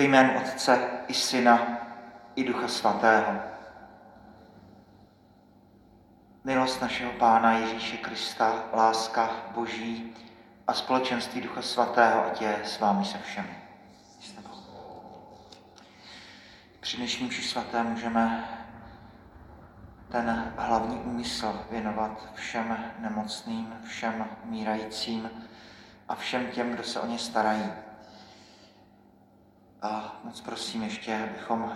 Ve jménu Otce i Syna i Ducha Svatého. Milost našeho Pána Ježíše Krista, láska Boží a společenství Ducha Svatého, ať je s vámi se všemi. Při dnešním svaté můžeme ten hlavní úmysl věnovat všem nemocným, všem mírajícím a všem těm, kdo se o ně starají. A moc prosím ještě, abychom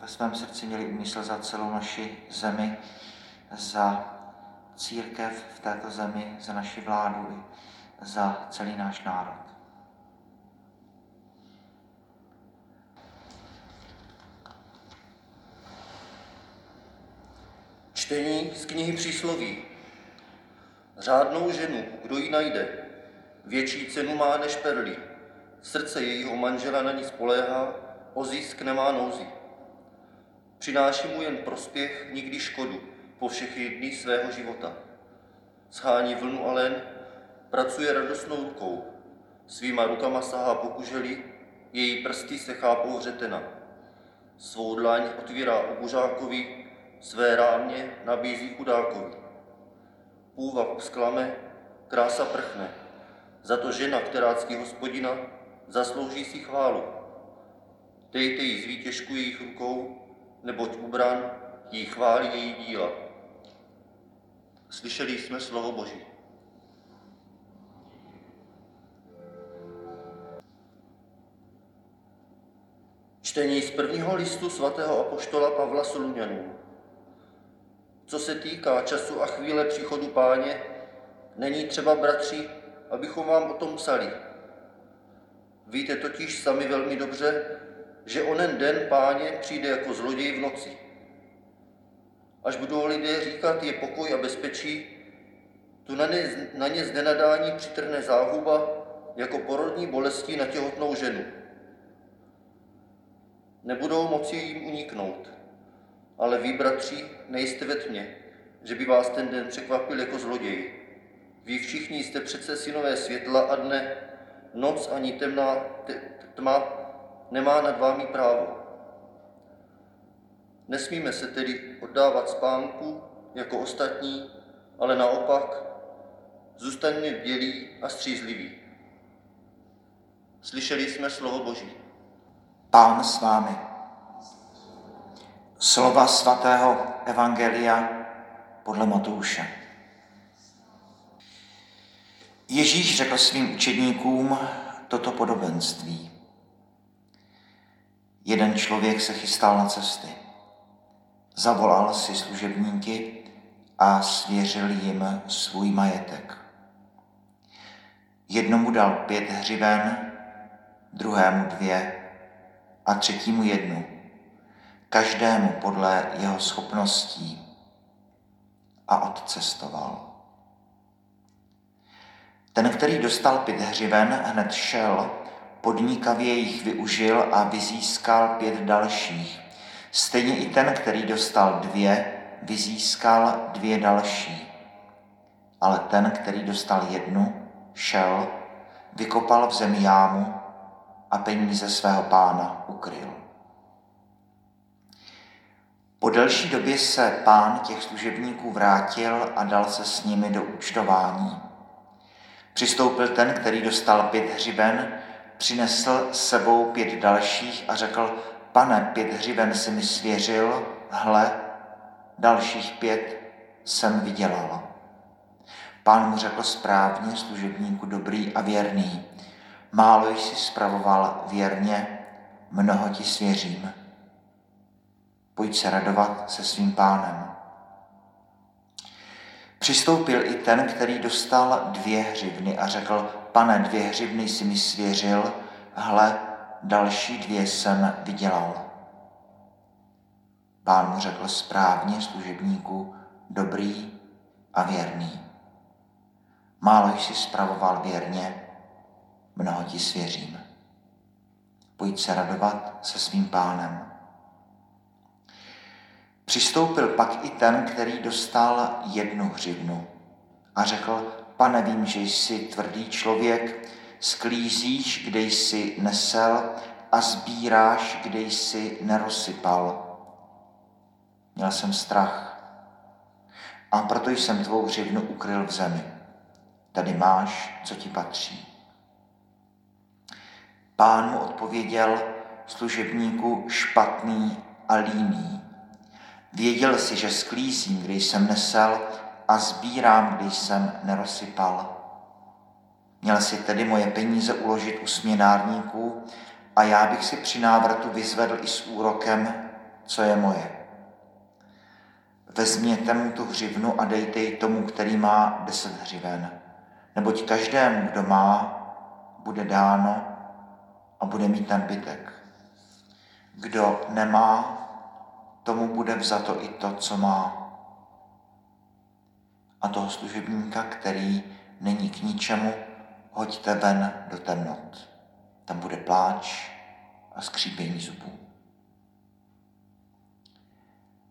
ve svém srdci měli úmysl za celou naši zemi, za církev v této zemi, za naši vládu i za celý náš národ. Čtení z knihy přísloví. Řádnou ženu, kdo ji najde, větší cenu má než perlí. Srdce jejího manžela na ní spoléhá, o zisk nemá nouzi. Přináší mu jen prospěch, nikdy škodu, po všechny dny svého života. Schání vlnu a len, pracuje radostnou rukou, svýma rukama sahá po kuželi, její prsty se chápou hřetena. Svou dlaň otvírá obuřákovi, své rámě nabízí chudákovi. Půvab sklame, krása prchne, za to žena, která ctí hospodina, zaslouží si chválu. Dejte jí z výtěžku jejich rukou, neboť ubran jí chválí její díla. Slyšeli jsme slovo Boží. Čtení z prvního listu svatého apoštola Pavla Soluňanů. Co se týká času a chvíle příchodu páně, není třeba, bratři, abychom vám o tom psali. Víte totiž sami velmi dobře, že onen den páně přijde jako zloděj v noci. Až budou lidé říkat, je pokoj a bezpečí, tu na ně, na ně z nenadání přitrne záhuba jako porodní bolesti na těhotnou ženu. Nebudou moci jim uniknout, ale vy, bratři, nejste ve tmě, že by vás ten den překvapil jako zloděj. Vy všichni jste přece synové světla a dne, noc ani temná tma nemá nad vámi právo. Nesmíme se tedy oddávat spánku jako ostatní, ale naopak zůstaňme bdělí a střízliví. Slyšeli jsme slovo Boží. Pán s vámi. Slova svatého Evangelia podle Matouše. Ježíš řekl svým učedníkům toto podobenství. Jeden člověk se chystal na cesty. Zavolal si služebníky a svěřil jim svůj majetek. Jednomu dal pět hřiven, druhému dvě a třetímu jednu, každému podle jeho schopností a odcestoval. Ten, který dostal pět hřiven, hned šel, podnikavě jich využil a vyzískal pět dalších. Stejně i ten, který dostal dvě, vyzískal dvě další. Ale ten, který dostal jednu, šel, vykopal v zemi jámu a peníze svého pána ukryl. Po delší době se pán těch služebníků vrátil a dal se s nimi do účtování. Přistoupil ten, který dostal pět hřiben, přinesl s sebou pět dalších a řekl, pane, pět hřiben si mi svěřil, hle, dalších pět jsem vydělal. Pán mu řekl správně, služebníku dobrý a věrný. Málo jsi spravoval věrně, mnoho ti svěřím. Pojď se radovat se svým pánem. Přistoupil i ten, který dostal dvě hřivny a řekl, pane, dvě hřivny si mi svěřil, hle, další dvě jsem vydělal. Pán mu řekl správně služebníku, dobrý a věrný. Málo jsi spravoval věrně, mnoho ti svěřím. Pojď se radovat se svým pánem. Přistoupil pak i ten, který dostal jednu hřivnu a řekl, pane, vím, že jsi tvrdý člověk, sklízíš, kde jsi nesel, a sbíráš, kde jsi nerozsypal. Měl jsem strach a proto jsem tvou hřivnu ukryl v zemi. Tady máš, co ti patří. Pán mu odpověděl služebníku špatný a líný. Věděl si, že sklízím, když jsem nesel a sbírám, když jsem nerozsypal. Měl si tedy moje peníze uložit u směnárníků a já bych si při návratu vyzvedl i s úrokem, co je moje. Vezměte mu tu hřivnu a dejte ji tomu, který má deset hřiven. Neboť každému, kdo má, bude dáno a bude mít nadbytek. Kdo nemá, tomu bude vzato i to, co má. A toho služebníka, který není k ničemu, hoďte ven do temnot. Tam bude pláč a skřípění zubů.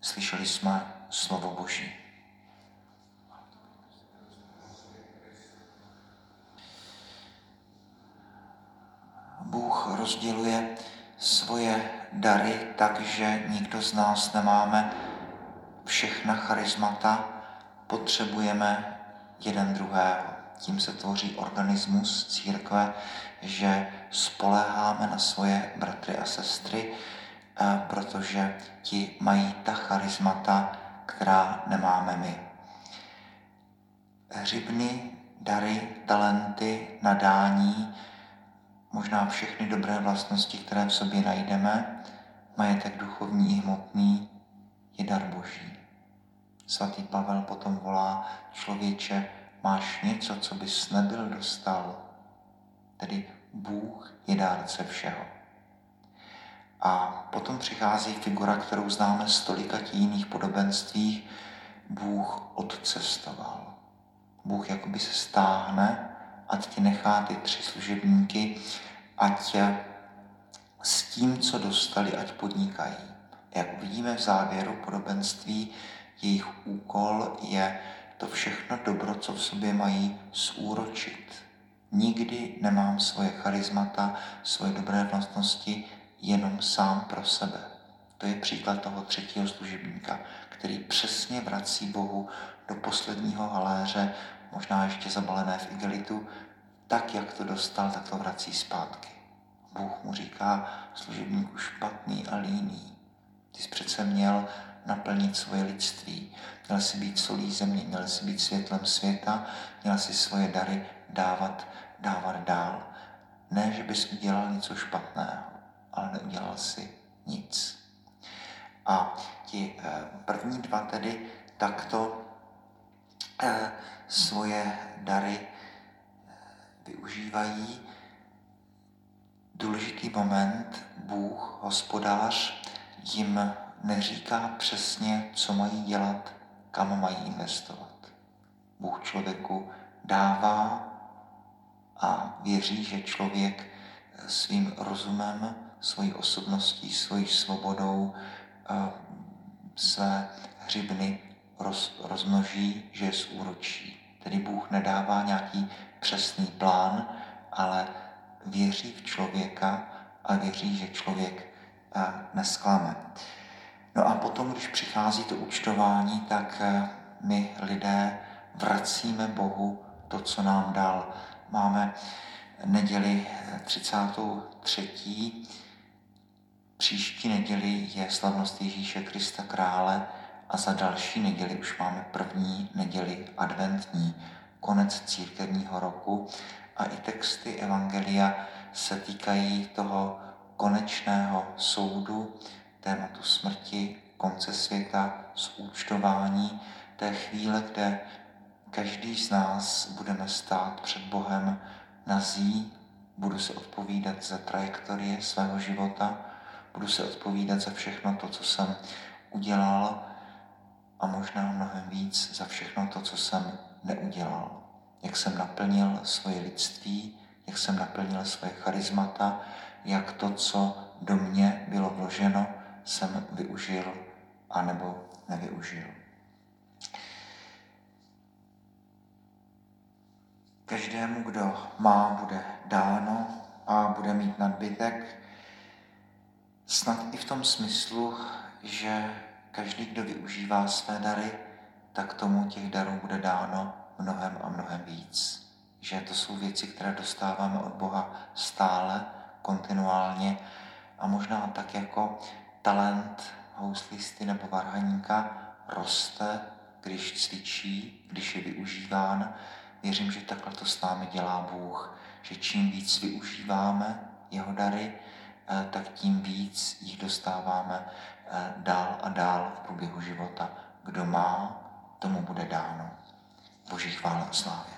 Slyšeli jsme slovo Boží. Bůh rozděluje svoje dary tak, že nikdo z nás nemáme všechna charismata, potřebujeme jeden druhého. Tím se tvoří organismus církve, že spoléháme na svoje bratry a sestry, eh, protože ti mají ta charismata, která nemáme my. Hřibny, dary, talenty, nadání, možná všechny dobré vlastnosti, které v sobě najdeme, majetek duchovní i hmotný, je dar Boží. Svatý Pavel potom volá člověče, máš něco, co bys nebyl dostal. Tedy Bůh je dárce všeho. A potom přichází figura, kterou známe z tolika jiných podobenstvích. Bůh odcestoval. Bůh jakoby se stáhne, ať ti nechá ty tři služebníky, ať s tím, co dostali, ať podnikají. Jak vidíme v závěru podobenství, jejich úkol je to všechno dobro, co v sobě mají, zúročit. Nikdy nemám svoje charismata, svoje dobré vlastnosti jenom sám pro sebe. To je příklad toho třetího služebníka, který přesně vrací Bohu do posledního haléře, možná ještě zabalené v igelitu, tak, jak to dostal, tak to vrací zpátky. Bůh mu říká, služebníku špatný a líný. Ty jsi přece měl naplnit svoje lidství. Měl si být solí země, měl si být světlem světa, měl si svoje dary dávat, dávat dál. Ne, že bys udělal něco špatného, ale neudělal si nic. A ti eh, první dva tedy takto svoje dary eh, využívají. Důležitý moment, Bůh, hospodář, jim neříká přesně, co mají dělat, kam mají investovat. Bůh člověku dává a věří, že člověk svým rozumem, svojí osobností, svojí svobodou eh, své hřibny roz, rozmnoží, že je zúročí. Tedy Bůh nedává nějaký přesný plán, ale věří v člověka a věří, že člověk eh, nesklame. No a potom, když přichází to účtování, tak eh, my lidé vracíme Bohu to, co nám dal. Máme neděli 33. Eh, Příští neděli je slavnost Ježíše Krista Krále a za další neděli už máme první neděli adventní, konec církevního roku. A i texty Evangelia se týkají toho konečného soudu, tématu smrti, konce světa, zúčtování, té chvíle, kde každý z nás budeme stát před Bohem nazí, budu se odpovídat za trajektorie svého života, budu se odpovídat za všechno to, co jsem udělal a možná mnohem víc za všechno to, co jsem neudělal. Jak jsem naplnil svoje lidství, jak jsem naplnil svoje charismata, jak to, co do mě bylo vloženo, jsem využil anebo nevyužil. Každému, kdo má, bude dáno a bude mít nadbytek. Snad i v tom smyslu, že každý, kdo využívá své dary, tak tomu těch darů bude dáno mnohem a mnohem víc. Že to jsou věci, které dostáváme od Boha stále, kontinuálně a možná tak jako talent houslisty nebo varhaníka roste, když cvičí, když je využíván. Věřím, že takhle to s námi dělá Bůh, že čím víc využíváme jeho dary, tak tím víc jich dostáváme eh, dál a dál v průběhu života. Kdo má, tomu bude dáno. Boží chvála a slávě.